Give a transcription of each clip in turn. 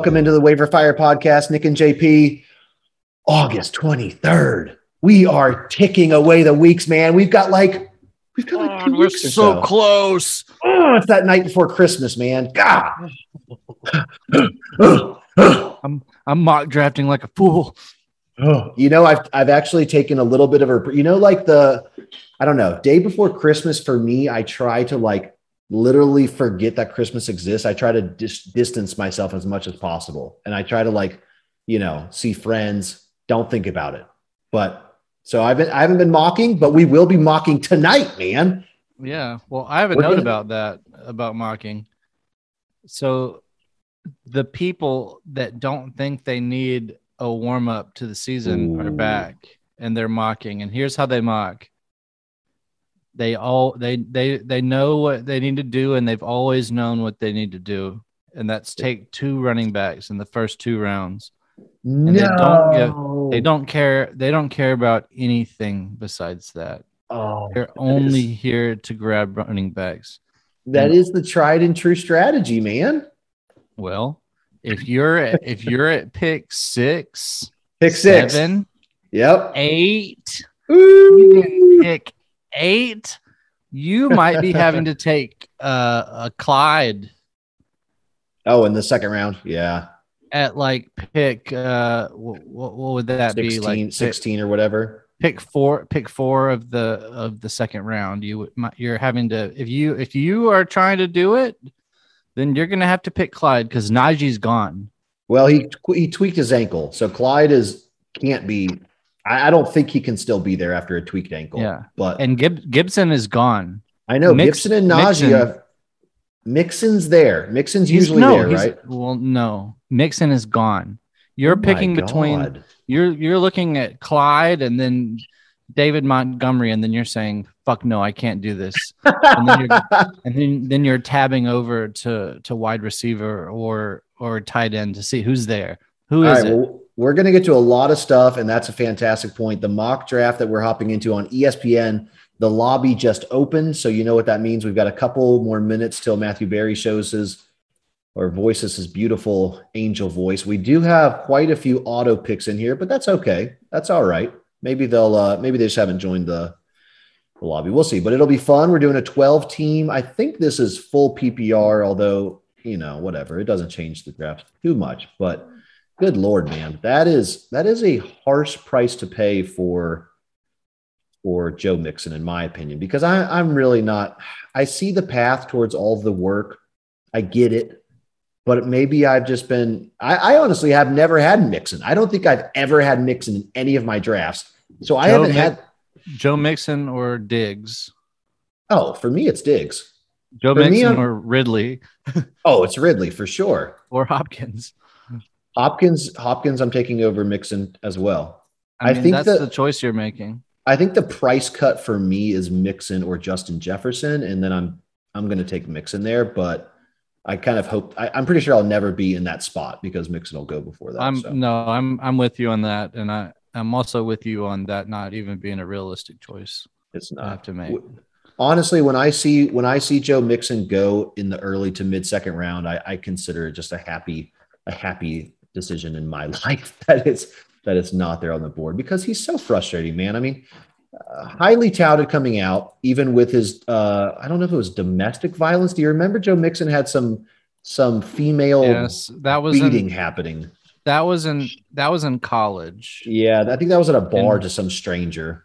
Welcome into the Waiver Fire Podcast, Nick and JP. August 23rd. We are ticking away the weeks, man. We've got like we've got like two Oh, we're so so. close. Oh, it's that night before Christmas, man. God. I'm I'm mock drafting like a fool. Oh, you know, I've I've actually taken a little bit of a you know, like the I don't know, day before Christmas for me, I try to like literally forget that Christmas exists. I try to dis- distance myself as much as possible, and I try to like, you know, see friends. Don't think about it. But so I've been I haven't been mocking, but we will be mocking tonight, man. Yeah. Well, I have a We're note gonna- about that about mocking. So the people that don't think they need a warm up to the season are back and they're mocking. And here's how they mock. They all they they they know what they need to do and they've always known what they need to do. And that's take two running backs in the first two rounds. No, they don't give- They don't care they don't care about anything besides that. Oh, They're that only is- here to grab running backs. that is the tried and true strategy, man. Well, if you're at, if you're at pick six, Pick six. seven, Yep. eight, Ooh. you can pick eight, you might be having to take uh, a Clyde Oh, in the second round. Yeah. at like pick uh what, what would that 16, be like pick, 16 or whatever. pick four pick four of the of the second round you would you're having to if you if you are trying to do it then you're gonna have to pick Clyde because Najee's gone Well, he he tweaked his ankle, so Clyde is can't be. I, I don't think he can still be there after a tweaked ankle. Yeah. but and Gib- Gibson is gone I know Mix- Gibson and Najee. Mixon's there. Mixon's He's- usually no, there, right? Well, no, Mixon is gone. You're Oh picking between you're you're looking at Clyde and then David Montgomery, and then you're saying, "Fuck no, I can't do this." And then you're and then then you're tabbing over to to wide receiver or or tight end to see who's there. Who All is right, it? well, we're going to get to a lot of stuff, and that's a fantastic point. The mock draft that we're hopping into on ESPN, the lobby just opened, so you know what that means. We've got a couple more minutes till Matthew Berry shows his or voices his beautiful angel voice. We do have quite a few auto picks in here, but that's okay. That's all right. Maybe they'll uh, maybe they just haven't joined the, the lobby. We'll see, but it'll be fun. We're doing a 12 team. I think this is full PPR, although you know whatever. It doesn't change the draft too much, but good lord man. That is that is a harsh price to pay for for joe mixon in my opinion because I, i'm really not i see the path towards all the work. I get it. But maybe i've just been I, I honestly have never had mixon. I don't think i've ever had mixon in any of my drafts. So i Joe haven't Mix- had Joe Mixon or Diggs? oh for me it's diggs. Joe For Mixon I'm- or Ridley? Oh it's ridley for sure. Or Hopkins? Hopkins hopkins i'm taking over mixon as well I, I mean, think that's that- the choice you're making. I think the price cut for me is Mixon or Justin Jefferson, and then I'm I'm going to take Mixon there. But I kind of hope I, I'm pretty sure I'll never be in that spot because Mixon will go before that. I'm so. no, I'm I'm with you on that, and I I'm also with you on that not even being a realistic choice. It's I have not. to make. Honestly, when I see when I see Joe Mixon go in the early to mid second round, I, I consider it just a happy a happy decision in my life that it's that it's not there on the board because he's so frustrating, man. I mean, uh, highly touted coming out, even with his uh, I don't know if it was domestic violence. Do you remember Joe Mixon had some some female Yes, that was beating in, happening? that was in that was in college. Yeah, I think that was at a bar And- to some stranger.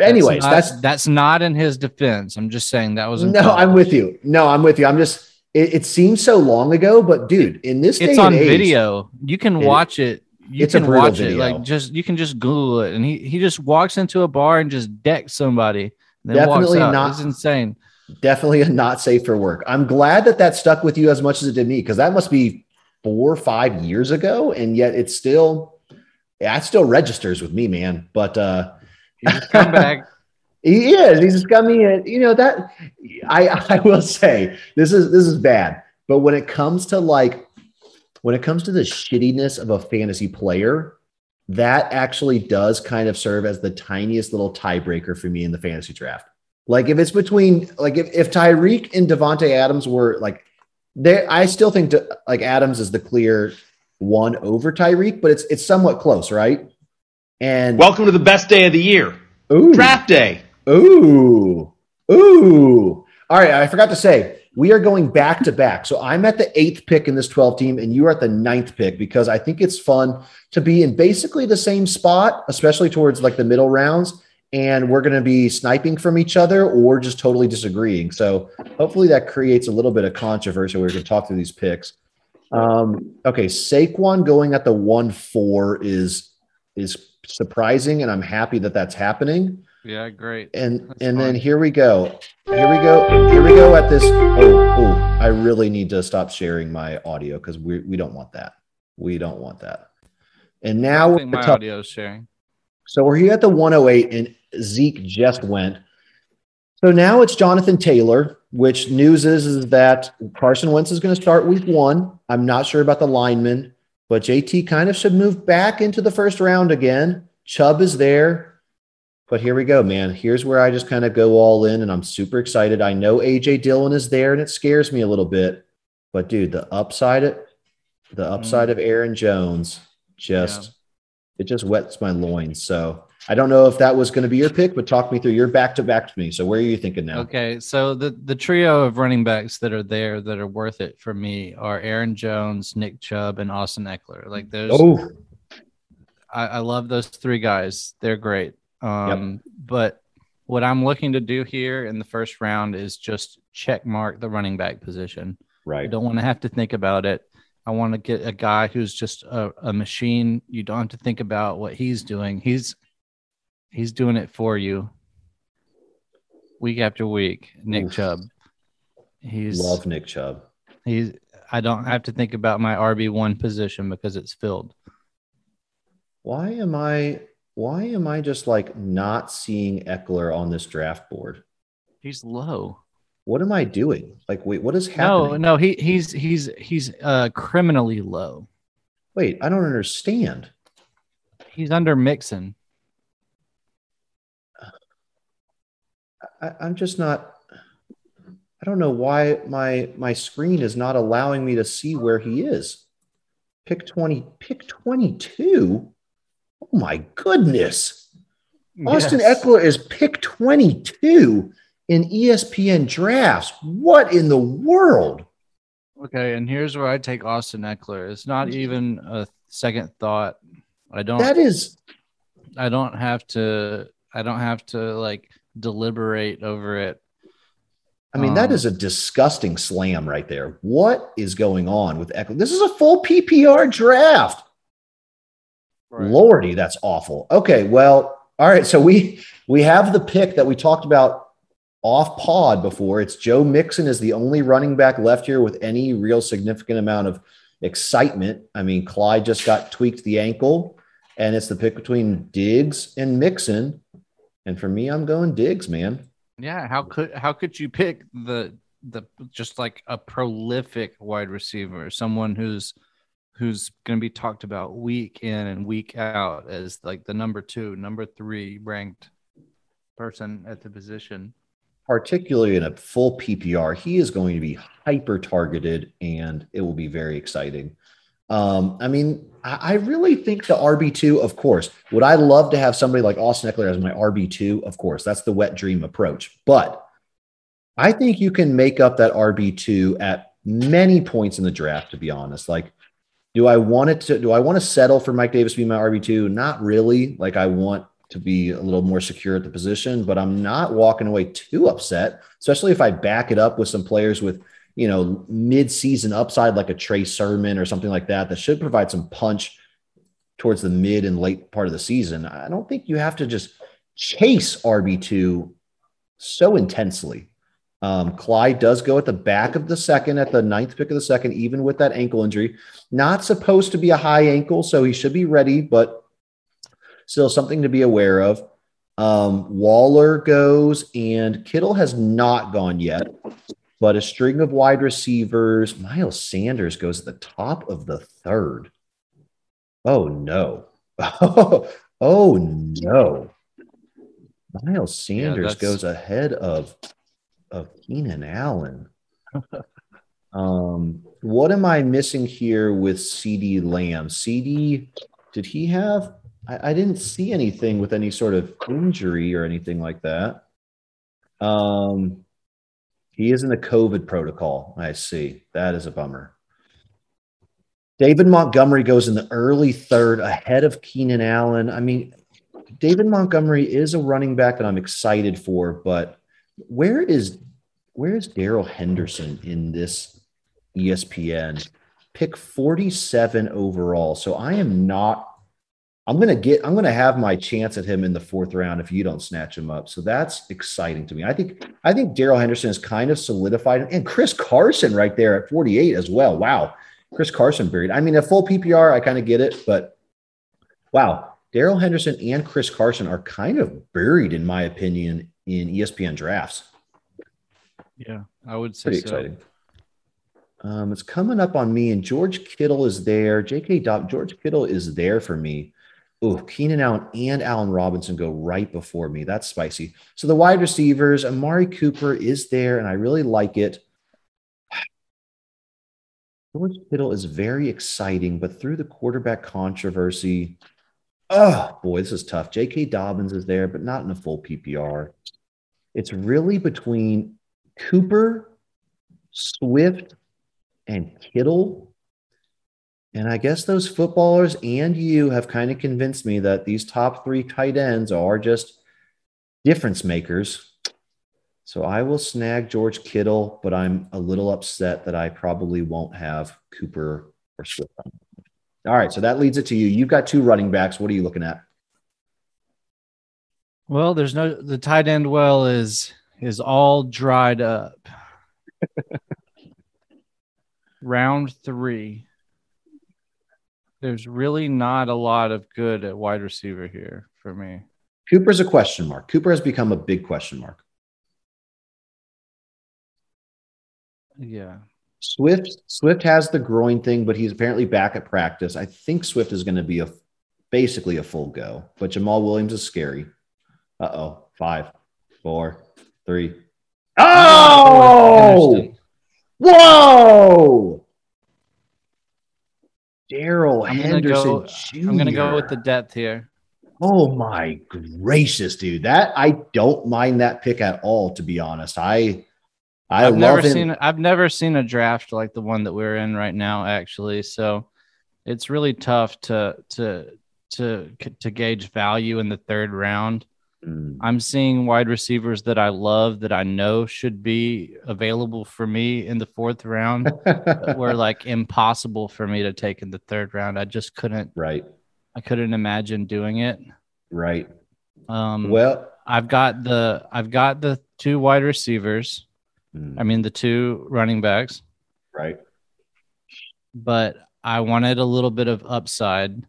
Anyways, not, that's that's not in his defense. I'm just saying that was in no, I'm with you. No, I'm with you. I'm just. It, it seems so long ago, but dude, in this It's day on and age, video. You can It- watch it. You it's can watch it. video. Like just you can just Google it, and he he just walks into a bar and just decks somebody. Definitely walks out. not- It's insane. definitely not safe for work. I'm glad that that stuck with you as much as it did me because that must be four or five years ago, and yet it's still, yeah, it still registers with me, man. But uh, come back. he is. He's a scummy. uh, You know that. I I will say this is this is bad. But when it comes to like, when it comes to the shittiness of a fantasy player, that actually does kind of serve as the tiniest little tiebreaker for me in the fantasy draft. Like if it's between like if, if Tyreek and Davante Adams were like there, I still think to, like Adams is the clear one over Tyreek, but it's it's somewhat close, right? And welcome to the best day of the year, ooh, draft day. Ooh, ooh. All right, I forgot to say we are going back to back. So I'm at the eighth pick in this 12 team, and you are at the ninth pick because I think it's fun to be in basically the same spot, especially towards like the middle rounds. And we're going to be sniping from each other or just totally disagreeing. So hopefully that creates a little bit of controversy. We're going to talk through these picks. Um, okay, Saquon going at the one four is is surprising, and I'm happy that that's happening. Yeah, great. And That's and fun. then here we go. Here we go. Here we go at this. Oh, oh, I really need to stop sharing my audio because we we don't want that. We don't want that. And now we're my audio is sharing. So we're here at the 108, and Zeke just went. So now it's Jonathan Taylor, which news is, is that Carson Wentz is going to start week one. I'm not sure about the lineman, but JT kind of should move back into the first round again. Chubb is there. But here we go, man. Here's where I just kind of go all in, and I'm super excited. I know AJ Dillon is there, and it scares me a little bit. But dude, the upside it, the upside mm. of Aaron Jones, just yeah. it just wets my loins. So I don't know if that was going to be your pick, but talk me through. You're back to back to me. So where are you thinking now? Okay, so the the trio of running backs that are there that are worth it for me are Aaron Jones, Nick Chubb, and Austin Ekeler. Like those. Oh. I, I love those three guys. They're great. Um, yep. But what I'm looking to do here in the first round is just check mark the running back position. Right. I don't want to have to think about it. I want to get a guy who's just a, a machine. You don't have to think about what he's doing. He's he's doing it for you week after week. Nick Oof. Chubb. He's love Nick Chubb. He's I don't have to think about my RB one position because it's filled. Why am I why am I just like not seeing Ekeler on this draft board? He's low. What am I doing? Like, wait, what is happening? No, no, he he's he's he's uh criminally low. Wait, I don't understand. He's under Mixon. I, I'm just not. I don't know why my my screen is not allowing me to see where he is. Pick 20, pick 22. Oh my goodness. Austin yes. Ekeler is pick 22 in ESPN drafts. What in the world? Okay, and here's where I take Austin Ekeler. It's not even a second thought. I don't That is I don't have to I don't have to like deliberate over it. I mean, um, that is a disgusting slam right there. What is going on with Ekeler? This is a full PPR draft. Right. Lordy, that's awful. Okay, well, all right. So we we have the pick that we talked about off pod before. It's Joe Mixon is the only running back left here with any real significant amount of excitement. I mean, Clyde just got tweaked the ankle, and it's the pick between Diggs and Mixon. And for me, I'm going Diggs, man. Yeah, how could how could you pick the the just like a prolific wide receiver, someone who's who's going to be talked about week in and week out as like the number two, number three ranked person at the position. Particularly in a full PPR, he is going to be hyper targeted and it will be very exciting. Um, I mean, I, really think the RB2, of course, would I love to have somebody like Austin Ekeler as my RB2? Of course, that's the wet dream approach. But I think you can make up that RB2 at many points in the draft, to be honest. Like do I want it to? Do I want to settle for Mike Davis to be my RB two? Not really. Like I want to be a little more secure at the position, but I'm not walking away too upset, especially if I back it up with some players with you know mid-season upside like a Trey Sermon or something like that that should provide some punch towards the mid and late part of the season. I don't think you have to just chase RB two so intensely. Um, Clyde does go at the back of the second at the ninth pick of the second, even with that ankle injury. Not supposed to be a high ankle, so he should be ready, but still something to be aware of. Um, Waller goes, and Kittle has not gone yet, but a string of wide receivers. Miles Sanders goes at the top of the third. Oh, no. oh, no. Miles Sanders yeah, goes ahead of of Keenan Allen. Um, what am I missing here with CeeDee Lamb? CD, did he have? I, I didn't see anything with any sort of injury or anything like that. Um, he is in the COVID protocol. I see. That is a bummer. David Montgomery goes in the early third ahead of Keenan Allen. I mean, David Montgomery is a running back that I'm excited for, but where is where is Darrell Henderson in this ESPN? Pick 47 overall. So I am not I'm to get I'm to have my chance at him in the fourth round if you don't snatch him up. So that's exciting to me. I think I think Darrell Henderson is kind of solidified and Chris Carson right there at 48 as well. Wow. Chris Carson buried. I mean, a full PPR, I kind of get it, but wow, Darrell Henderson and Chris Carson are kind of buried, in my opinion, in ESPN drafts. Yeah, I would say Pretty so. exciting. Um, it's coming up on me, and George Kittle is there. J.K. George Kittle is there for me. Oh, Keenan Allen and Allen Robinson go right before me. That's spicy. So the wide receivers, Amari Cooper is there, and I really like it. George Kittle is very exciting, but through the quarterback controversy, oh boy, this is tough. J.K. Dobbins is there, but not in a full PPR. It's really between Cooper, Swift, and Kittle. And I guess those footballers and you have kind of convinced me that these top three tight ends are just difference makers. So I will snag George Kittle, but I'm a little upset that I probably won't have Cooper or Swift. All right, so that leads it to you. You've got two running backs. What are you looking at? Well, there's no the tight end well is is all dried up. Round three. There's really not a lot of good at wide receiver here for me. Cooper's a question mark. Cooper has become a big question mark. Yeah. Swift Swift has the groin thing, but he's apparently back at practice. I think Swift is going to be a basically a full go, but Jamaal Williams is scary. Uh oh, five, four, three. Oh, whoa! Darrell I'm Henderson go- Jr. I'm gonna go with the depth here. Oh my gracious, dude! That I don't mind that pick at all. To be honest, I I I've love never him. seen I've never seen a draft like the one that we're in right now, actually. So it's really tough to to to to gauge value in the third round. Mm, I'm seeing wide receivers that I love that I know should be available for me in the fourth round were like impossible for me to take in the third round. I just couldn't right, I couldn't imagine doing it. right. Um Well, I've got the I've got the two wide receivers. Mm, I mean the two running backs. right. but I wanted a little bit of upside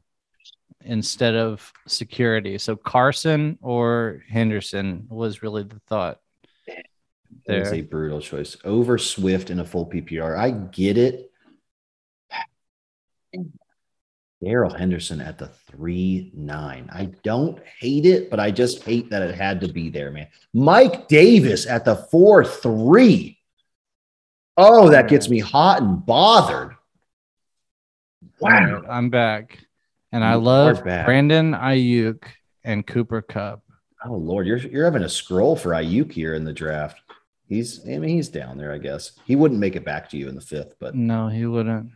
instead of security. So Carson or Henderson was really the thought. That is There. a brutal choice over Swift in a full PPR. I get it. Darrell Henderson at the three nine. I don't hate it, but I just hate that it had to be there, man. Mike Davis at the four three. Oh, that gets me hot and bothered. Right, I'm back. And I love. Brandon Aiyuk and Cooper Kupp. Oh Lord, you're you're having a scroll for Aiyuk here in the draft. He's I mean he's down there, I guess. He wouldn't make it back to you in the fifth, but No, he wouldn't.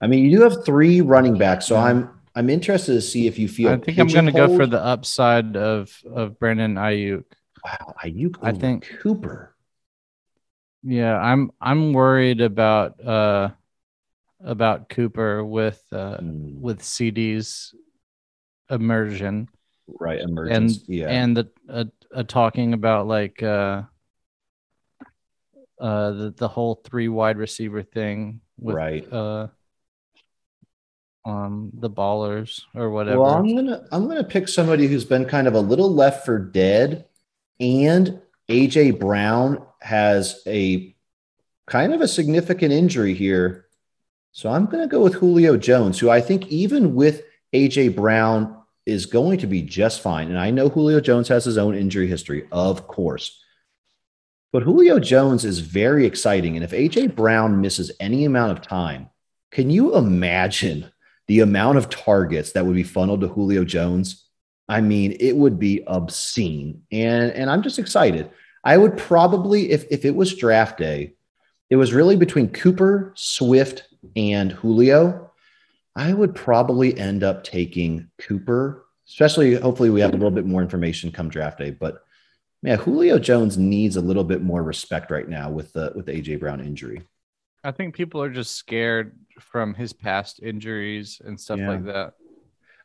I mean, you do have three running backs, so I'm I'm interested to see if you feel. I think I'm going to go for the upside of of Brandon Aiyuk. wow. Aiyuk, I think- Cooper. Yeah, I'm I'm worried about uh about Cooper with uh Mm, with CeeDee's immersion. right, emergence. yeah, and the uh, uh, talking about like uh uh the, the whole three wide receiver thing with right. uh um the ballers or whatever. Well, I'm gonna I'm gonna pick somebody who's been kind of a little left for dead, and AJ Brown has a kind of a significant injury here. So I'm gonna go with Julio Jones, who I think even with AJ Brown is going to be just fine. And I know Julio Jones has his own injury history, of course. But Julio Jones is very exciting. And if AJ Brown misses any amount of time, can you imagine the amount of targets that would be funneled to Julio Jones? I mean, it would be obscene. And, and I'm just excited. I would probably, if, if it was draft day, it was really between Cooper, Swift, and Julio. I would probably end up taking Cooper, especially hopefully we have a little bit more information come draft day. But man, Julio Jones needs a little bit more respect right now with the with the AJ Brown injury. I think people are just scared from his past injuries and stuff yeah. like that.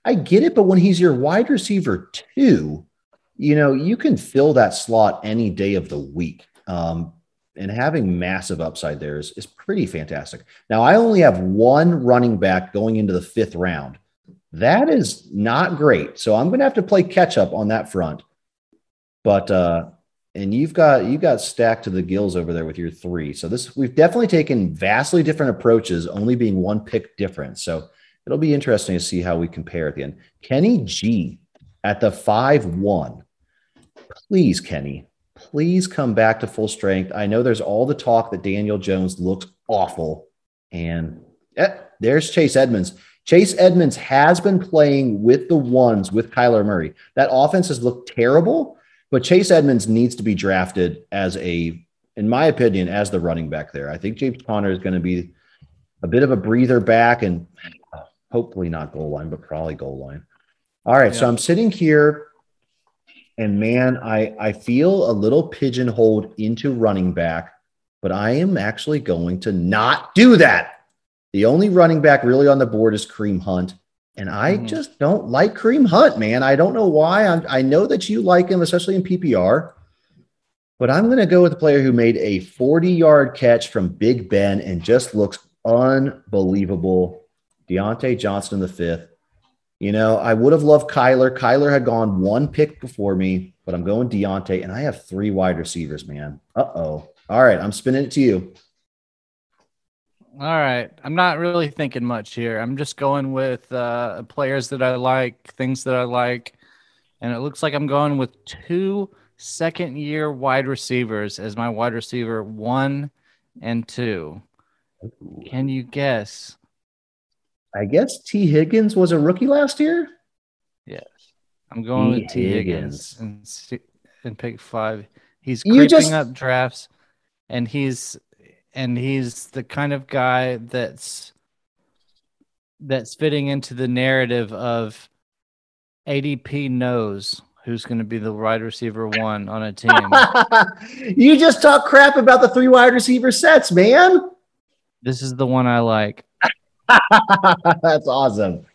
I get it, but when he's your wide receiver too, you know, you can fill that slot any day of the week. Um, and having massive upside there is, is pretty fantastic. Now, I only have one running back going into the fifth round. That is not great. So I'm going to have to play catch up on that front. But uh, and you've got you got stacked to the gills over there with your three. So this we've definitely taken vastly different approaches, only being one pick difference. So it'll be interesting to see how we compare at the end. Kenny G at the five one. Please, Kenny, please come back to full strength. I know there's all the talk that Daniel Jones looks awful, and eh, there's Chase Edmonds. Chase Edmonds has been playing with the ones with Kyler Murray. That offense has looked terrible but Chase Edmonds needs to be drafted as a, in my opinion, as the running back there. I think James Conner is going to be a bit of a breather back and hopefully not goal line, but probably goal line. All right. Yeah. So I'm sitting here and man, I, I feel a little pigeonholed into running back, but I am actually going to not do that. The only running back really on the board is Kareem Hunt. And I mm-hmm. just don't like Kareem Hunt, man. I don't know why. I'm, I know that you like him, especially in PPR, but I'm going to go with a player who made a 40 yard catch from Big Ben and just looks unbelievable. Diontae Johnson, the fifth. You know, I would have loved Kyler. Kyler had gone one pick before me, but I'm going Diontae, and I have three wide receivers, man. Uh oh. All right, I'm spinning it to you. All right. I'm not really thinking much here. I'm just going with uh, players that I like, things that I like. And it looks like I'm going with two second year wide receivers as my wide receiver one and two. Can you guess? I guess Tee Higgins was a rookie last year. Yes. I'm going Tee with Tee Higgins, Higgins in, in pick five. He's creeping just... up drafts and he's and he's the kind of guy that's that's fitting into the narrative of ADP knows who's going to be the wide receiver one on a team. you just talk crap about the three wide receiver sets, man. This is the one I like. That's awesome.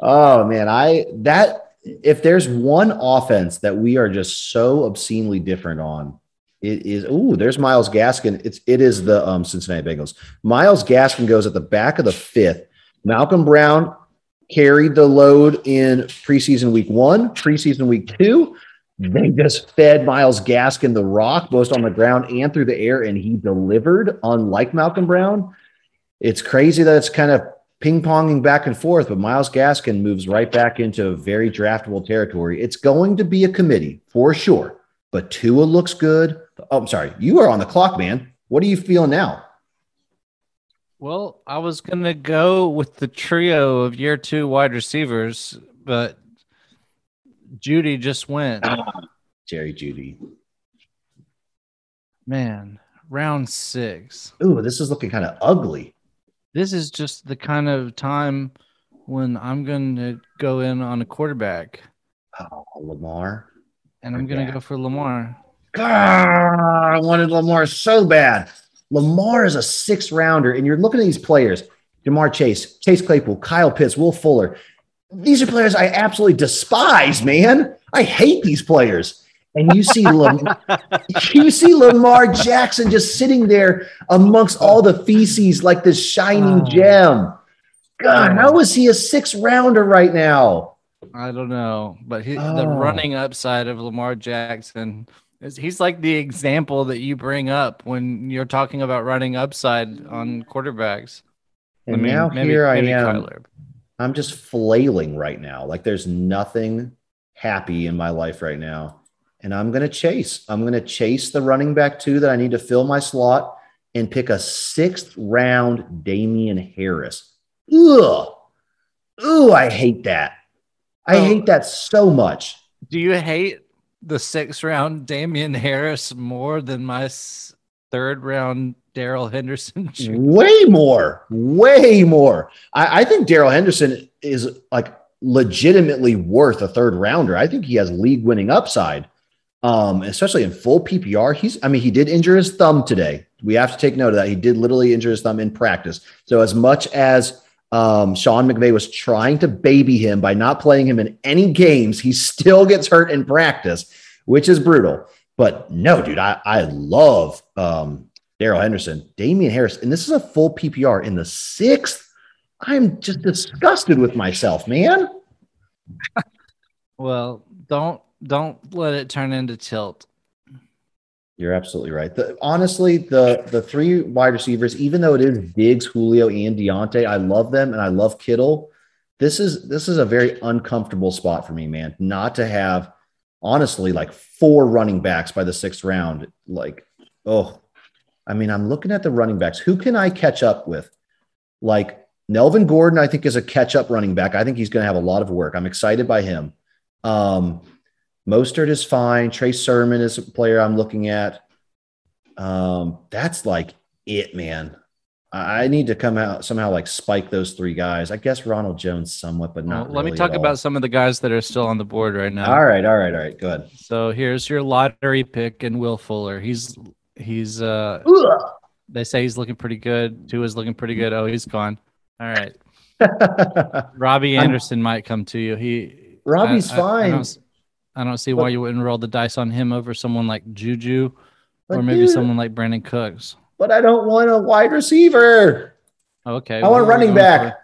Oh man, I that if there's one offense that we are just so obscenely different on, it is oh, there's Myles Gaskin. It's it is the um, Cincinnati Bengals. Myles Gaskin goes at the back of the fifth. Malcolm Brown carried the load in preseason week one, preseason week two. They just fed Myles Gaskin the rock, both on the ground and through the air, and he delivered, unlike Malcolm Brown. It's crazy that it's kind of ping ponging back and forth, but Myles Gaskin moves right back into very draftable territory. It's going to be a committee for sure, but Tua looks good. Oh, I'm sorry. You are on the clock, man. What are you feeling now? Well, I was going to go with the trio of year two wide receivers, but Jeudy just went. Ah, Jerry Jeudy. Man, round six. Ooh, this is looking kind of ugly. This is just the kind of time when I'm going to go in on a quarterback. Oh, Lamar. And I'm going to go for Lamar. I wanted Lamar so bad. Lamar is a six rounder, and you're looking at these players Ja'Marr Chase, Chase Claypool, Kyle Pitts, Will Fuller. These are players I absolutely despise, man. I hate these players. And you see, Lam- you see Lamar Jackson just sitting there amongst all the feces like this shining oh. gem. God, how oh. is he a six rounder right now? I don't know, but he, oh. the running upside of Lamar Jackson He's like the example that you bring up when you're talking about running upside on mm-hmm. quarterbacks. And I mean, now maybe, here I am. Kyler. I'm just flailing right now. Like there's nothing happy in my life right now. and I'm going to chase. I'm going to chase the running back two that I need to fill my slot and pick a sixth round Damien Harris. Ugh. Ooh, I hate that. I oh, hate that so much. Do you hate the sixth round Damien Harris more than my third round Darrell Henderson? Way more, way more. I, I think Darrell Henderson is like legitimately worth a third rounder. I think he has league winning upside, um, especially in full PPR. He's, I mean, he did injure his thumb today. We have to take note of that. He did literally injure his thumb in practice. So as much as um, Sean McVay was trying to baby him by not playing him in any games. He still gets hurt in practice, which is brutal. But no, dude, I, I love um, Darrell Henderson, Damien Harris, and this is a full PPR in the sixth. I'm just disgusted with myself, man. well, don't don't let it turn into tilt. You're absolutely right. The, honestly, the the three wide receivers, even though it is Diggs, Julio, and Diontae, I love them and I love Kittle. This is this is a very uncomfortable spot for me, man. Not to have honestly like four running backs by the sixth round. Like, oh, I mean, I'm looking at the running backs. Who can I catch up with? Like Melvin Gordon, I think is a catch up running back. I think he's going to have a lot of work. I'm excited by him. Um, Mostert is fine. Trey Sermon is a player I'm looking at. Um, that's like it, man. I need to come out somehow like spike those three guys. I guess Ronald Jones somewhat, but not. Well, let really me talk about some of the guys that are still on the board right now. All right, all right, all right. Good. So here's your lottery pick and Will Fuller. He's he's uh Ugh. they say he's looking pretty good. Tua is looking pretty good. Oh, he's gone. All right. Robbie Anderson I'm, might come to you. He Robbie's I, fine. I, I don't see why you wouldn't roll the dice on him over someone like Juju or maybe dude, someone like Brandin Cooks. But I don't want a wide receiver. Okay. I want a running back.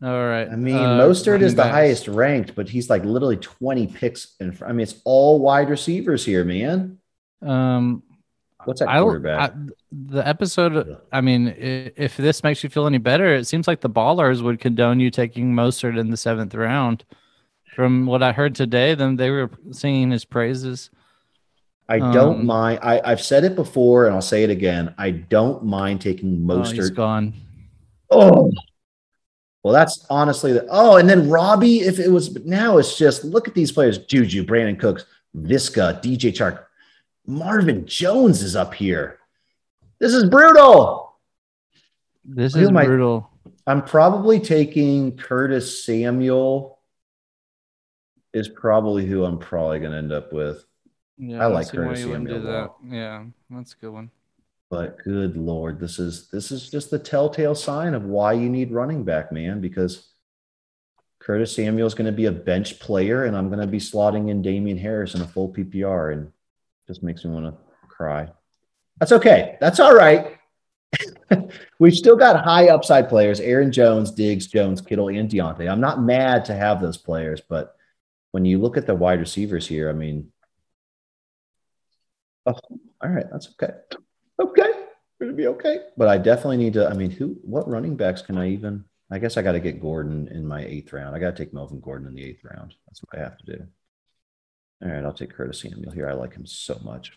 For? All right. I mean, uh, Mostert is the backs. highest ranked, but he's like literally 20 picks in front. I mean, it's all wide receivers here, man. Um, What's that quarterback? I, I, the episode. I mean, if this makes you feel any better, it seems like the Ballers would condone you taking Mostert in the seventh round. From what I heard today, then they were singing his praises. I don't um, mind. I, I've said it before, and I'll say it again. I don't mind taking Mostert. Oh, he's gone. Oh, well, that's honestly the. Oh, and then Robbie. If it was now, it's just look at these players: Juju, Brandin Cooks, Viska, DJ Chark, Marvin Jones is up here. This is brutal. This is brutal. I, I'm probably taking Curtis Samuel is probably who I'm probably going to end up with. Yeah, I like Curtis Samuel. Do that. Yeah, that's a good one. But good lord, this is this is just the telltale sign of why you need running back, man. Because Curtis Samuel is going to be a bench player, and I'm going to be slotting in Damien Harris in a full PPR, and just makes me want to cry. That's okay. That's all right. We've still got high upside players: Aaron Jones, Diggs, Jones, Kittle, and Diontae. I'm not mad to have those players, but when you look at the wide receivers here, I mean, oh, all right, that's okay. Okay, we're gonna be okay. But I definitely need to. I mean, who? What running backs can I even? I guess I got to get Gordon in my eighth round. I got to take Melvin Gordon in the eighth round. That's what I have to do. All right, I'll take Curtis Samuel here. I like him so much.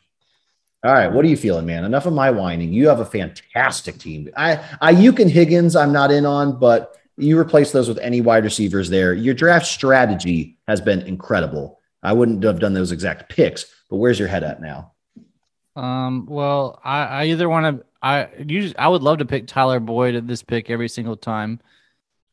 All right, what are you feeling, man? Enough of my whining. You have a fantastic team. I, I, you can Higgins. I'm not in on, but you replace those with any wide receivers there. Your draft strategy has been incredible. I wouldn't have done those exact picks, but where's your head at now? Um, well, I, I either want to, I usually, I would love to pick Tyler Boyd at this pick every single time,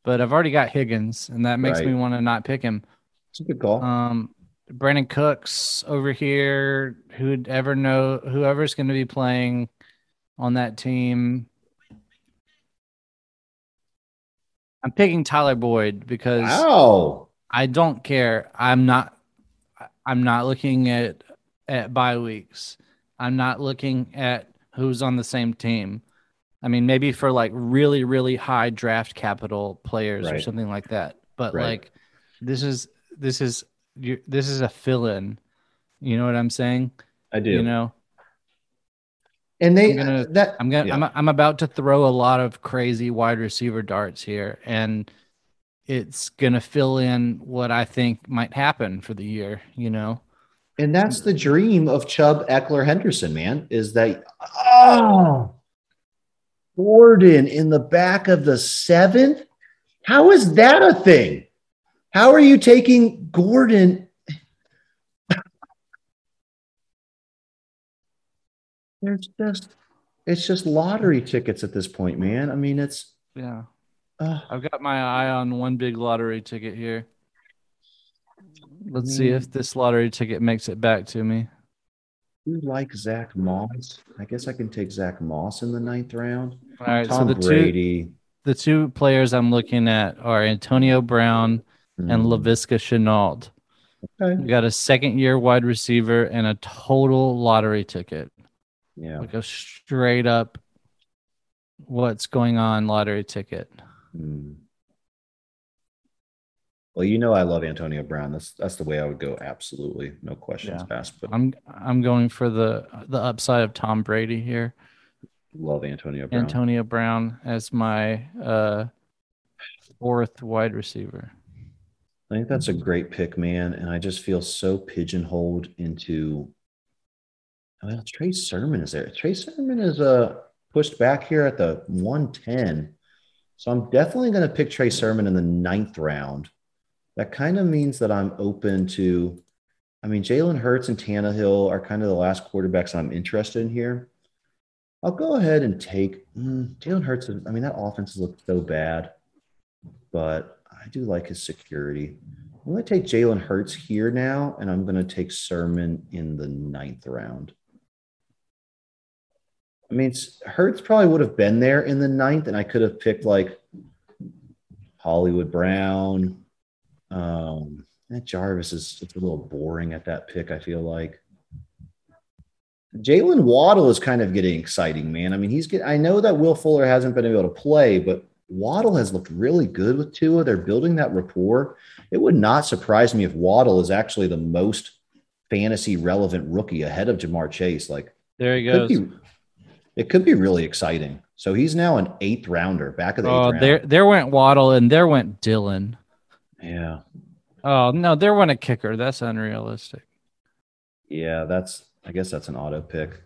but I've already got Higgins, and that makes right. me want to not pick him. It's a good call. Um, Brandin Cooks over here, who'd ever know, whoever's going to be playing on that team, I'm picking Tyler Boyd because wow. I don't care. I'm not I'm not looking at at bye weeks. I'm not looking at who's on the same team. I mean, maybe for like really, really high draft capital players right. or something like that. But right. like, this is this is this is a fill in. You know what I'm saying? I do. You know, and they I'm gonna, that I'm gonna yeah. I'm, I'm about to throw a lot of crazy wide receiver darts here, and it's gonna fill in what I think might happen for the year. You know, And that's the mm-hmm. dream of Chubb Ekeler, Henderson, man, is that oh Gordon in the back of the seventh? How is that a thing? How are you taking Gordon? There's just it's just lottery tickets at this point, man. I mean, it's yeah. Uh, I've got my eye on one big lottery ticket here. Let's see if this lottery ticket makes it back to me. You like Zach Moss? I guess I can take Zach Moss in the ninth round. All right, Tom so the Brady. Two, the two players I'm looking at are Antonio Brown mm. and Laviska Shenault. Okay. We got a second year wide receiver and a total lottery ticket. Yeah. Like a straight up what's going on lottery ticket. Mm. Well, you know I love Antonio Brown. That's that's the way I would go. Absolutely, no questions yeah. asked. But I'm I'm going for the the upside of Tom Brady here. Love Antonio Brown. Antonio Brown as my uh, fourth wide receiver. I think that's a great pick, man. And I just feel so pigeonholed into. Well, Trey Sermon is there. Trey Sermon is uh, pushed back here at the 110. So I'm definitely going to pick Trey Sermon in the ninth round that kind of means that I'm open to. I mean, Jalen Hurts and Tannehill are kind of the last quarterbacks I'm interested in here. I'll go ahead and take mm, Jalen Hurts. I mean, that offense looks so bad, but I do like his security. I'm going to take Jalen Hurts here now, and I'm going to take Sermon in the ninth round. I mean, Hurts probably would have been there in the ninth, and I could have picked like Hollywood Brown, um, that Jarvis is it's a little boring at that pick. I feel like Jaylen Waddle is kind of getting exciting, man. I mean, he's get. I know that Will Fuller hasn't been able to play, but Waddle has looked really good with Tua. They're building that rapport. It would not surprise me if Waddle is actually the most fantasy relevant rookie ahead of Ja'Marr Chase. Like there he goes. Could be, it could be really exciting. So he's now an eighth rounder, back of the oh, there there went Waddle and there went Dillon. Yeah. Oh no, there went a kicker. That's unrealistic. Yeah, that's. I guess that's an auto pick.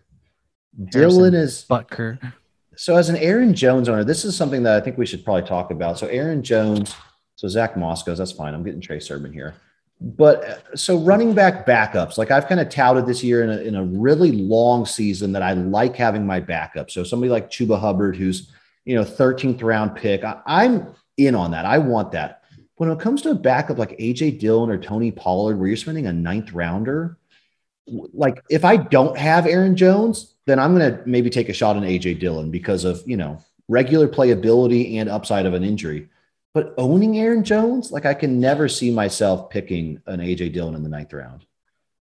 Dylan is Butker. So as an Aaron Jones owner, this is something that I think we should probably talk about. So Aaron Jones, so Zach Moskos, that's fine. I'm getting Trey Sermon here. But uh, so running back backups, like I've kind of touted this year in a, in a really long season that I like having my backup. So somebody like Chuba Hubbard, who's, you know, 13th round pick, I, I'm in on that. I want that when it comes to a backup like AJ Dillon or Tony Pollard, where you're spending a ninth rounder, like if I don't have Aaron Jones, then I'm going to maybe take a shot on AJ Dillon because of, you know, regular playability and upside of an injury. But owning Aaron Jones, like I can never see myself picking an AJ Dillon in the ninth round.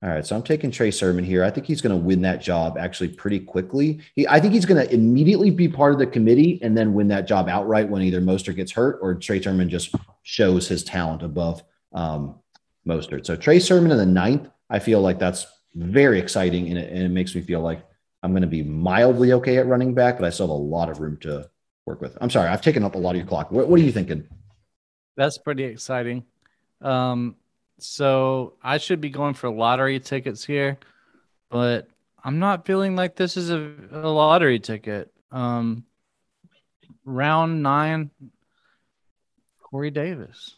All right, so I'm taking Trey Sermon here. I think he's going to win that job actually pretty quickly. He, I think he's going to immediately be part of the committee and then win that job outright when either Mostert gets hurt or Trey Sermon just shows his talent above um, Mostert. So Trey Sermon in the ninth, I feel like that's very exciting and it, and it makes me feel like I'm going to be mildly okay at running back, but I still have a lot of room to work with. I'm sorry, I've taken up a lot of your clock. What, what are you thinking? That's pretty exciting. Um, so I should be going for lottery tickets here, but I'm not feeling like this is a, a lottery ticket. Um, round nine, Corey Davis.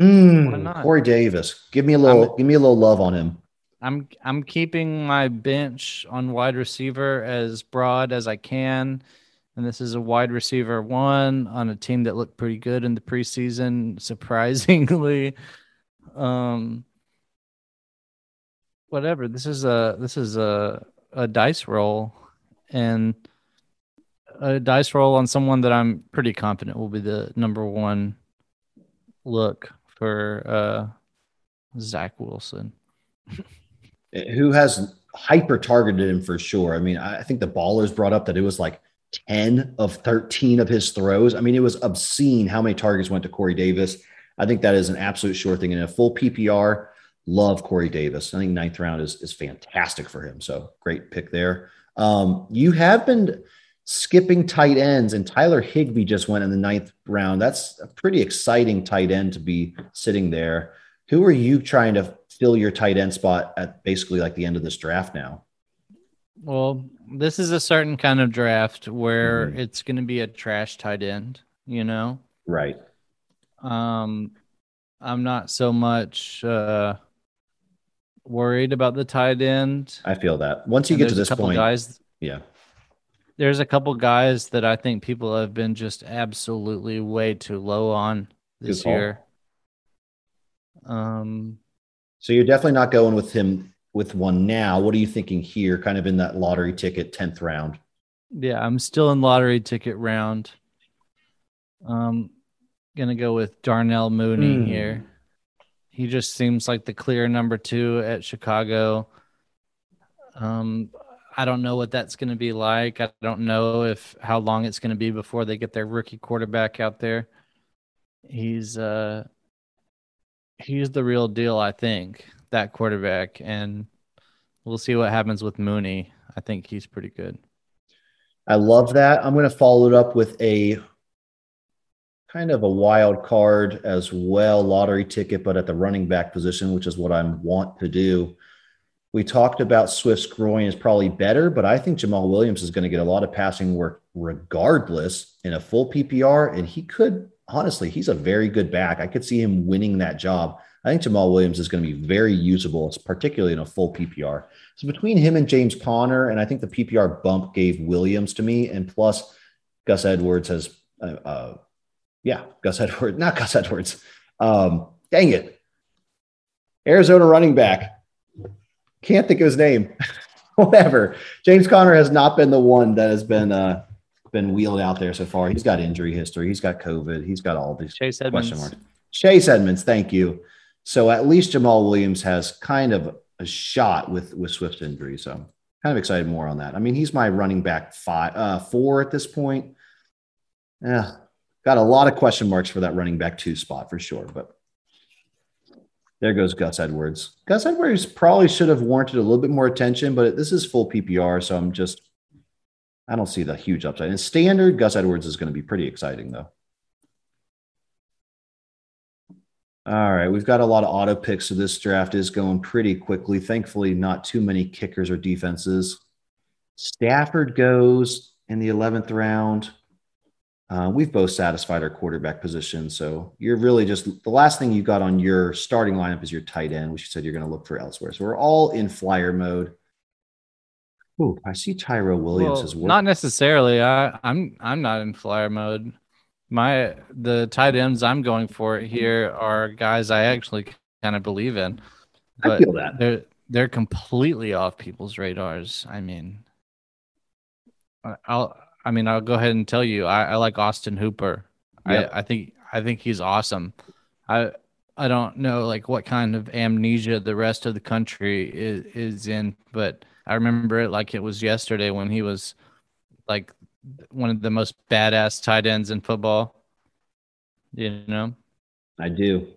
Mm, Corey Davis. Give me a little. I'm, give me a little love on him. I'm I'm keeping my bench on wide receiver as broad as I can. And this is a wide receiver one on a team that looked pretty good in the preseason, surprisingly. Um whatever. This is a this is a a dice roll. And a dice roll on someone that i'm pretty confident will be the number one look for uh zach wilson. Who has hyper targeted him for sure. I mean i think the ballers brought up that it was like 10 of 13 of his throws i mean it was obscene how many targets went to corey davis I think that is an absolute sure thing. In a full PPR, love Corey Davis. I think ninth round is, is fantastic for him. So great pick there. Um, you have been skipping tight ends, and Tyler Higbee just went in the ninth round. That's a pretty exciting tight end to be sitting there. Who are you trying to fill your tight end spot at basically like the end of this draft now? Well, this is a certain kind of draft where mm-hmm. it's going to be a trash tight end, you know? Right. Um, I'm not so much uh, worried about the tight end. I feel that once you and get to this point, guys, yeah, there's a couple guys that I think people have been just absolutely way too low on this year. Um, so you're definitely not going with him with one now. What are you thinking here? Kind of in that lottery ticket tenth round. Yeah, I'm still in lottery ticket round. Um, gonna go with Darnell Mooney mm. here. He just seems like the clear number two at Chicago. Um, I don't know what that's going to be like. I don't know if how long it's going to be before they get their rookie quarterback out there. He's uh he's the real deal, I think, that quarterback and we'll see what happens with Mooney. I think he's pretty good. I love that. I'm going to follow it up with a kind of a wild card as well, lottery ticket, but at the running back position, which is what I want to do. We talked about Swift's groin is probably better, but I think Jamaal Williams is going to get a lot of passing work regardless in a full PPR. And he could, honestly, he's a very good back. I could see him winning that job. I think Jamaal Williams is going to be very usable, particularly in a full PPR. So between him and James Conner, and I think the PPR bump gave Williams to me, and plus Gus Edwards has uh, uh, yeah, Gus Edwards, not Gus Edwards. Um, dang it. Arizona running back. Can't think of his name. Whatever. James Conner has not been the one that has been uh, been wheeled out there so far. He's got injury history. He's got COVID. He's got all these Chase Edmonds. question marks. Chase Edmonds, thank you. So at least Jamaal Williams has kind of a shot with with Swift's injury. So kind of excited more on that. I mean, he's my running back five, uh, four at this point. Yeah, got a lot of question marks for that running back two spot for sure. But there goes Gus Edwards. Gus Edwards probably should have warranted a little bit more attention, but this is full PPR, so I'm just I don't see the huge upside. In standard, Gus Edwards is going to be pretty exciting though. All right, we've got a lot of auto picks, so this draft is going pretty quickly. Thankfully, not too many kickers or defenses. Stafford goes in the 11th round. Uh, we've both satisfied our quarterback position. So you're really just the last thing you got on your starting lineup is your tight end, which you said you're going to look for elsewhere. So we're all in flyer mode. Ooh, I see Tyrell Williams well, as well. Not necessarily. I, I'm I'm not in flyer mode. My the tight ends I'm going for here are guys I actually kind of believe in. I feel that they're they're completely off people's radars. I mean, I'll I mean, I'll go ahead and tell you, I, I like Austin Hooper. Yep. I, I think I think he's awesome. I I don't know like what kind of amnesia the rest of the country is, is in, but I remember it like it was yesterday when he was like one of the most badass tight ends in football. You know? I do.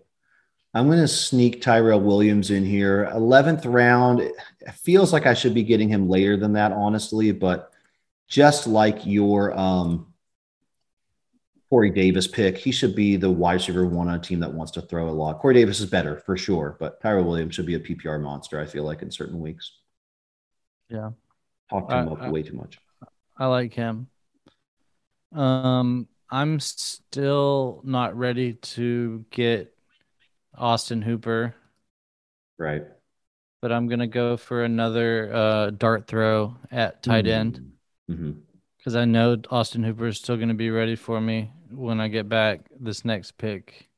I'm going to sneak Tyrell Williams in here. 11th round. It feels like I should be getting him later than that, honestly, but just like your um, Corey Davis pick, he should be the wide receiver one on a team that wants to throw a lot. Corey Davis is better for sure, but Tyrell Williams should be a PPR monster. I feel like in certain weeks. Yeah, talk to him up I, way too much. I like him. Um, I'm still not ready to get Austin Hooper. Right. But I'm gonna go for another uh, dart throw at tight mm-hmm. end. Because mm-hmm. I know Austin Hooper is still going to be ready for me when I get back this next pick.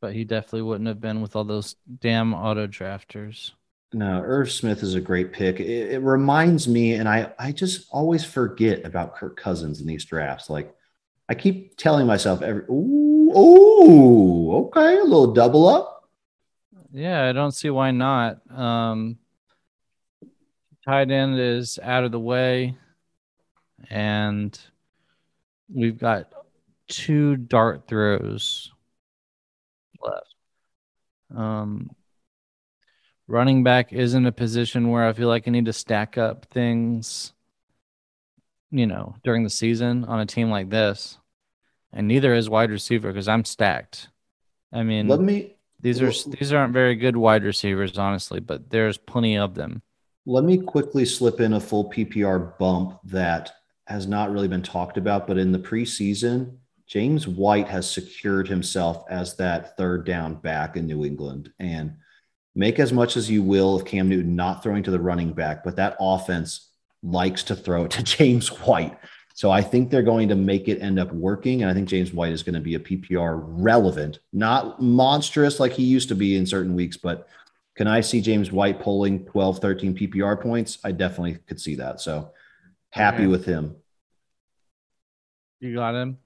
But he definitely wouldn't have been with all those damn auto drafters. No, Irv Smith is a great pick. It, it, reminds me, and I, I just always forget about Kirk Cousins in these drafts. Like, I keep telling myself, every, ooh, ooh, okay, a little double up. Yeah, I don't see why not. Um, tight end is out of the way, and we've got two dart throws left. Um, running back isn't a position where I feel like I need to stack up things, you know, during the season on a team like this. And neither is wide receiver because I'm stacked I mean, Let me these are well- these aren't very good wide receivers, honestly, but there's plenty of them. let me quickly slip in a full PPR bump that has not really been talked about, but in the preseason, James White has secured himself as that third down back in New England. And make as much as you will of Cam Newton not throwing to the running back, but that offense likes to throw it to James White. So I think they're going to make it end up working. And I think James White is going to be a PPR relevant, not monstrous like he used to be in certain weeks, but can I see James White pulling 12, 13 PPR points? I definitely could see that. So happy Okay. with him. You got him.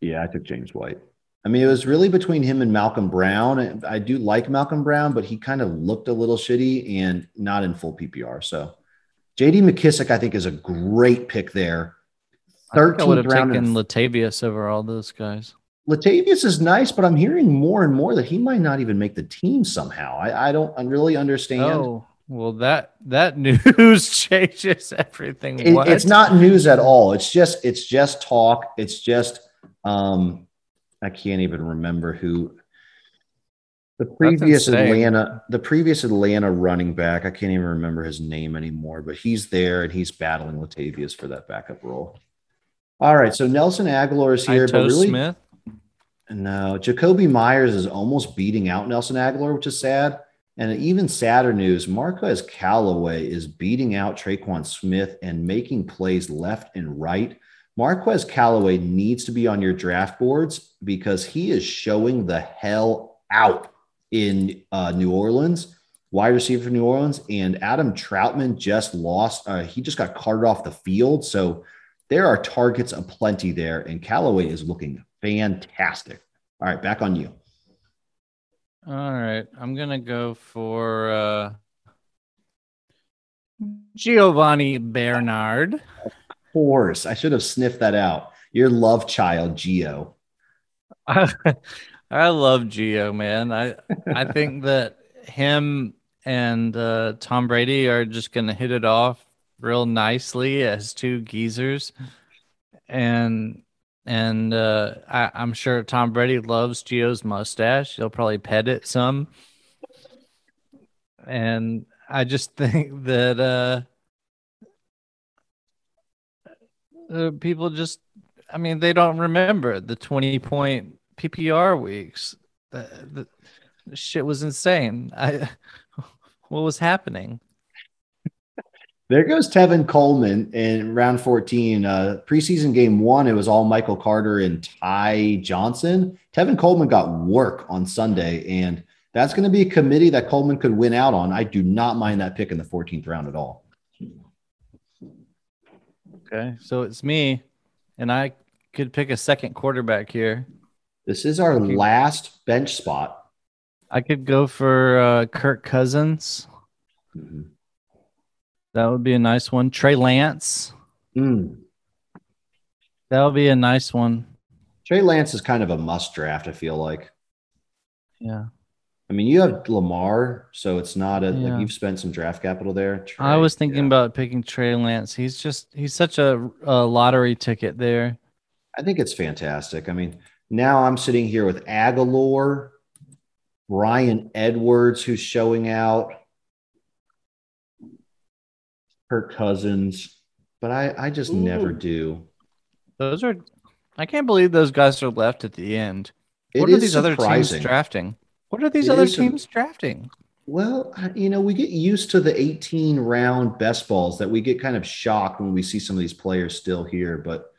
Yeah, I took James White. I mean, it was really between him and Malcolm Brown. I do like Malcolm Brown, but he kind of looked a little shitty and not in full PPR. So JD McKissic, I think, is a great pick there. I think I would have 13th round. taken and- Latavius over all those guys. Latavius is nice, but I'm hearing more and more that he might not even make the team somehow. I, I don't I really understand. Oh, well, that that news changes everything. It- it's not news at all. It's just it's just talk. It's just um I can't even remember who the previous. Atlanta the previous Atlanta running back. I can't even remember his name anymore, but he's there and he's battling Latavius for that backup role. All right, so Nelson Agholor is here, but Ito really Smith. no, Jakobi Meyers is almost beating out Nelson Agholor, which is sad. And even sadder news, Marquez Callaway is beating out Tre'Quan Smith and making plays left and right. Marquez Callaway needs to be on your draft boards because he is showing the hell out in uh, New Orleans, wide receiver for New Orleans. And Adam Trautman just lost. Uh, he just got carted off the field. So there are targets aplenty there. And Callaway is looking fantastic. All right, back on you. All right, I'm gonna go for uh, Giovani Bernard. Course. I should have sniffed that out. Your love child, Geo. I, I love Geo, man. I I think that him and uh, Tom Brady are just gonna hit it off real nicely as two geezers, and and uh, I, I'm sure Tom Brady loves Geo's mustache. He'll probably pet it some, and I just think that uh, uh, people just I mean, they don't remember the 20 point PPR weeks. The, the, shit was insane. I, what was happening? There goes Tevin Coleman in round 14. Uh, preseason game one, it was all Michael Carter and Ty Johnson. Tevin Coleman got work on Sunday, and that's going to be a committee that Coleman could win out on. I do not mind that pick in the 14th round at all. Okay. So it's me, and I could pick a second quarterback here. This is our last bench spot. I could go for uh, Kirk Cousins. Mhm. That would be a nice one. Trey Lance. Mm. That would be a nice one. Trey Lance is kind of a must draft, I feel like. Yeah. I mean, you have Lamar, so it's not a Yeah. like you've spent some draft capital there. I was thinking yeah. about picking Trey Lance. He's just he's such a, a lottery ticket there. I think it's fantastic. I mean, now I'm sitting here with Agholor, Bryan Edwards, who's showing out, Kirk Cousins, but I, I just never do. Those are I can't believe those guys are left at the end. It what are these other teams drafting? What are these It other teams drafting? Well, uh, you know, we get used to the 18 round best balls that we get kind of shocked when we see some of these players still here. But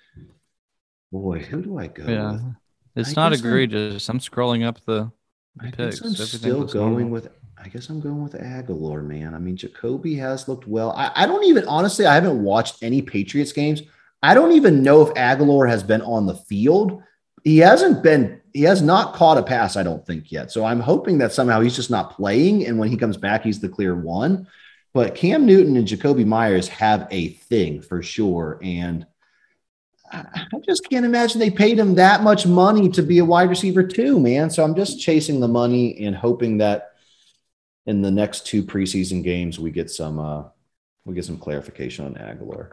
boy, who do I go Yeah. with? It's I not guess I'm- egregious. I'm, scrolling up the I picks. guess I'm Everything still going with. I guess I'm going with Agholor, man. I mean, Jakobi has looked well. I, I don't even honestly. I haven't watched any Patriots games. I don't even know if Agholor has been on the field. He hasn't been. He has not caught a pass. I don't think yet. So I'm hoping that somehow he's just not playing, and when he comes back, he's the clear one. But Cam Newton and Jakobi Meyers have a thing for sure, and I just can't imagine they paid him that much money to be a wide receiver too, man. So I'm just chasing the money and hoping that in the next two preseason games we get some uh we get some clarification on Agholor.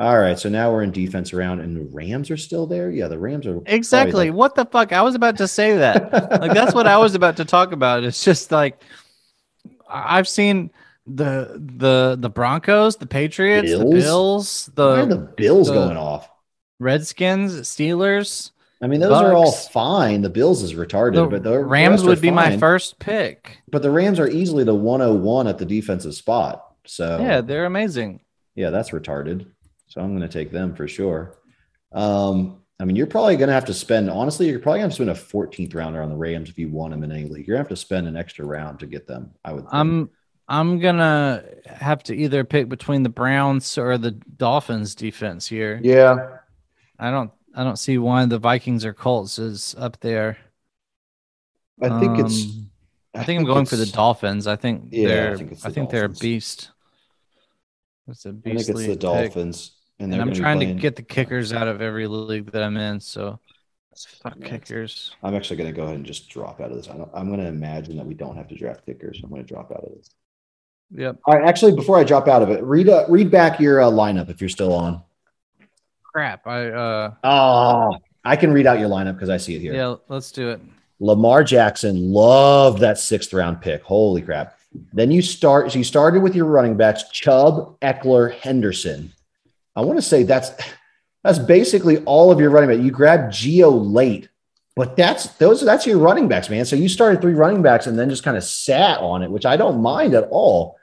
All right, so now we're in defense round, and the Rams are still there. Yeah, the Rams are Exactly. Like, what the fuck? I was about to say that. like that's what I was about to talk about. It's just like I've seen the the the Broncos, the Patriots, Bills? the Bills, the, the Bills the- going off? Redskins, Steelers. I mean, those are all fine. The Bills is retarded, The but the Rams would be my first pick. But the Rams are easily the 101 at the defensive spot. So Yeah, they're amazing. yeah, that's retarded. So I'm going to take them for sure. Um, I mean, you're probably going to have to spend. Honestly, you're probably going to spend a 14th rounder on the Rams if you want them in any league. You're going to have to spend an extra round to get them. I would. Think. I'm I'm gonna have to either pick between the Browns or the Dolphins defense here. yeah. I don't I don't see why the Vikings or Colts is up there. I think it's. Um, I think I'm going for the Dolphins. I think Yeah, they're I think think, it's the they're a beast. It's a I think beastly it's the pick. Dolphins, and, And I'm gonna be trying to get the kickers out of every league that I'm in. So fuck Yeah. kickers. I'm actually going to go ahead and just drop out of this. I don't, I'm going to imagine that we don't have to draft kickers. I'm going to drop out of this. Yep. All right. Actually, before I drop out of it, read uh, read back your uh, lineup if you're still on. Crap. I uh Oh, I can read out your lineup because I see it here. yeah, let's do it. Lamar Jackson loved that sixth round pick. Holy crap. Then you start, so you started with your running backs, Chubb, Ekeler, Henderson. I want to say that's that's basically all of your running back. You grab Geo late, but that's those that's your running backs, man. So you started three running backs and then just kind of sat on it, which I don't mind at all.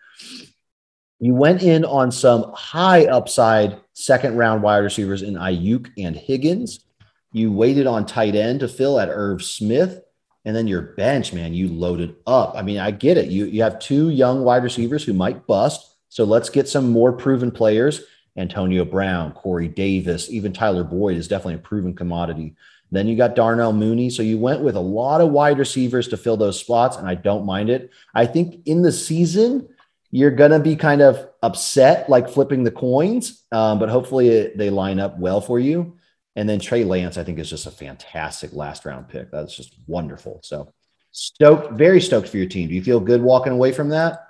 You went in on some high upside second round wide receivers in Aiyuk and Higgins. You waited on tight end to fill at Irv Smith. And then your bench, man, you loaded up. I mean, I get it. You you have two young wide receivers who might bust. So let's get some more proven players. Antonio Brown, Corey Davis, even Tyler Boyd is definitely a proven commodity. Then you got Darnell Mooney. So you went with a lot of wide receivers to fill those spots, and I don't mind it. I think in the season, you're going to be kind of upset, like flipping the coins, um, but hopefully it, they line up well for you. And then Trey Lance, I think, is just a fantastic last round pick. That's just wonderful. So stoked, very stoked for your team. Do you feel good walking away from that?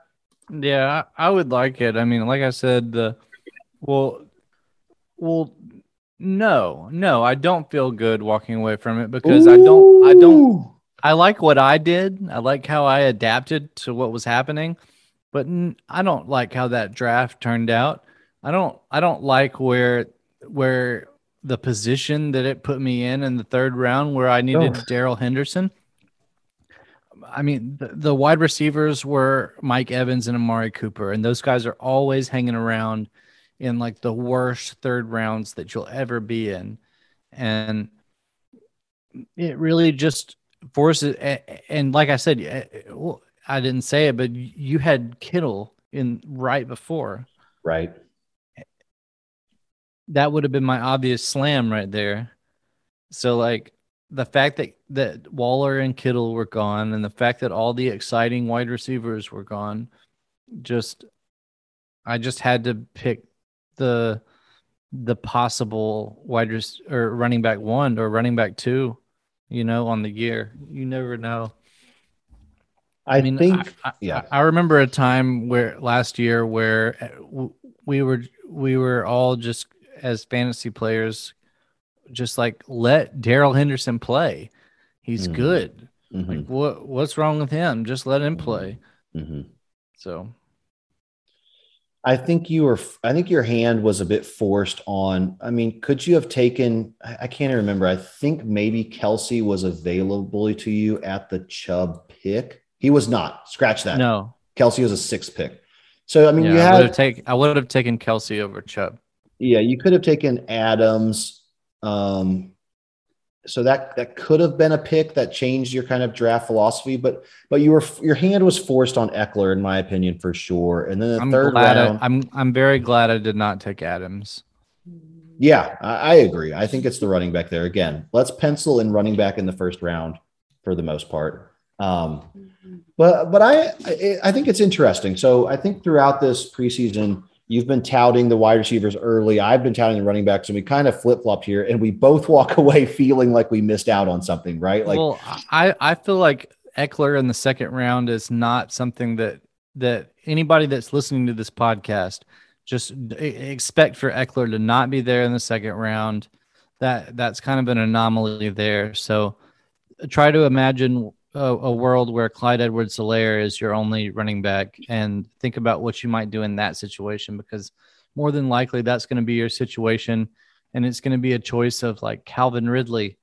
Yeah, I I would like it. I mean, like I said, the well, well, no, no, I don't feel good walking away from it because I don't, I don't, I like what I did. I like how I adapted to what was happening, but I don't like how that draft turned out. I don't, I don't like where, where the position that it put me in in the third round where I needed Oh. Darrell Henderson. I mean, the, the wide receivers were Mike Evans and Amari Cooper, and those guys are always hanging around in like the worst third rounds that you'll ever be in. And it really just forces, and like I said, eh, I didn't say it, but you had Kittle in right before. Right. That would have been my obvious slam right there. So like the fact that that Waller and Kittle were gone, and the fact that all the exciting wide receivers were gone, just I just had to pick the the possible wide res- or running back one or running back two, you know, on the year. You never know. I, I mean, think, I, I, yeah. I remember a time where last year where uh, we were we were all just as fantasy players, just like let Darrell Henderson play. He's Mhm. good. Mhm, Like what what's wrong with him? Just let him play. mhm. So I think you were. I think your hand was a bit forced on. I mean, could you have taken? I can't even remember. I think maybe Kelce was available to you at the Chubb pick. He was not. Scratch that. no, Kelce was a sixth pick. So I mean, yeah, you I would had have take I would have taken Kelce over Chubb. yeah, you could have taken Adams. Um, so that that could have been a pick that changed your kind of draft philosophy, but but you were your hand was forced on Ekeler, in my opinion, for sure. And then the I'm third glad round, I, I'm I'm very glad I did not take Adams. yeah, I, I agree. I think it's the running back there again. Let's pencil in running back in the first round for the most part. Um, but but I I- I think it's interesting. So I think throughout this preseason, you've been touting the wide receivers early. I've been touting the running backs, and we kind of flip flopped here, and we both walk away feeling like we missed out on something, right? Like, well, I I feel like Ekeler in the second round is not something that that anybody that's listening to this podcast just expect for Ekeler to not be there in the second round. That that's kind of an anomaly there. So try to imagine a, a world where Clyde Edwards-Helaire is your only running back and think about what you might do in that situation because more than likely that's going to be your situation and it's going to be a choice of like Calvin Ridley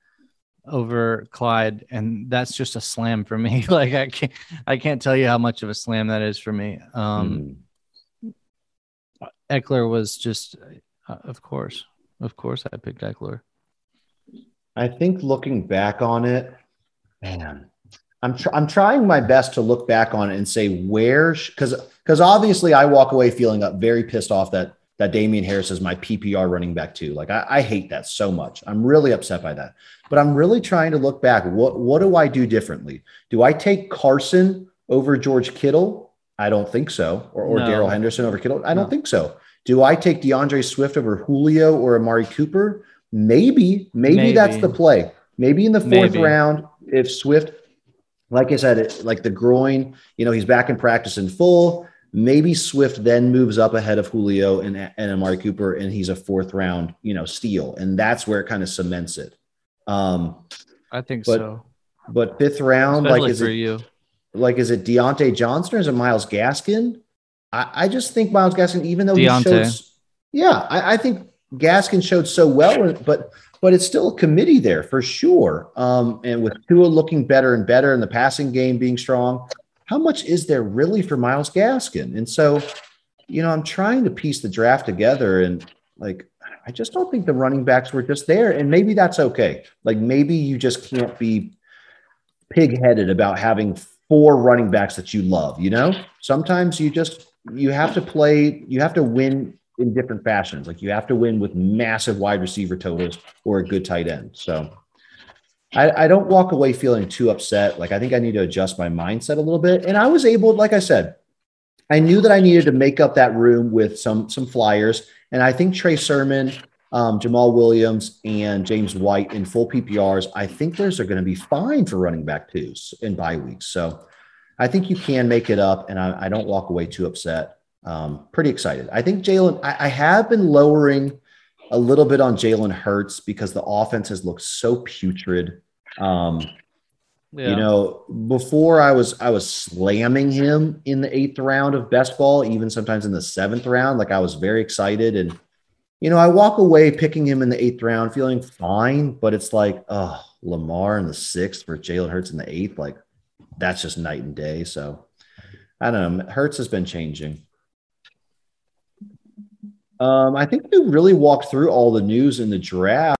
over Clyde and that's just a slam for me like I can't I can't tell you how much of a slam that is for me um mm. Ekeler was just uh, of course of course I picked Ekeler. I think looking back on it man I'm tr- I'm trying my best to look back on it and say where because because obviously I walk away feeling up very pissed off that that Damien Harris is my PPR running back too. Like I, I hate that so much. I'm really upset by that. But I'm really trying to look back. What what do I do differently? Do I take Carson over George Kittle? I don't think so. Or, or no. Darrell Henderson over Kittle? I don't think so. Do I take D'Andre Swift over Julio or Amari Cooper? Maybe, maybe, maybe. that's the play. Maybe in the fourth maybe. round, if Swift like I said, it, like the groin, you know, he's back in practice in full. Maybe Swift then moves up ahead of Julio and, and Amari Cooper, and he's a fourth round, you know, steal. And that's where it kind of cements it. Um, I think but, so. But fifth round, Especially like, is it, you. like, is it Diontae Johnson or is it Myles Gaskin? I, I just think Myles Gaskin, even though Diontae. he shows, yeah, I, I think Gaskin showed so well, but but it's still a committee there for sure. Um, and with Tua looking better and better and the passing game being strong, how much is there really for Myles Gaskin? And so, you know, I'm trying to piece the draft together and like, I just don't think the running backs were just there. And maybe that's okay. Like, maybe you just can't be pig headed about having four running backs that you love, you know? Sometimes you just, you have to play, you have to win in different fashions. Like you have to win with massive wide receiver totals or a good tight end. So I, I, don't walk away feeling too upset. Like I think I need to adjust my mindset a little bit. And I was able, like I said, I knew that I needed to make up that room with some some flyers. And I think Trey Sermon, um, Jamaal Williams, and James White in full PPRs, I think those are going to be fine for running back twos in bye weeks. So I think you can make it up, and I, I don't walk away too upset. Um, pretty excited. I think Jalen, I, I, have been lowering a little bit on Jalen Hurts because the offense has looked so putrid. Um, yeah. You know, before I was I was slamming him in the eighth round of best ball, even sometimes in the seventh round. Like I was very excited, and you know, I walk away picking him in the eighth round, feeling fine. But it's like, oh, Lamar in the sixth for Jalen Hurts in the eighth, like that's just night and day. So I don't know. Hurts has been changing. Um, I think we really walked through all the news in the draft.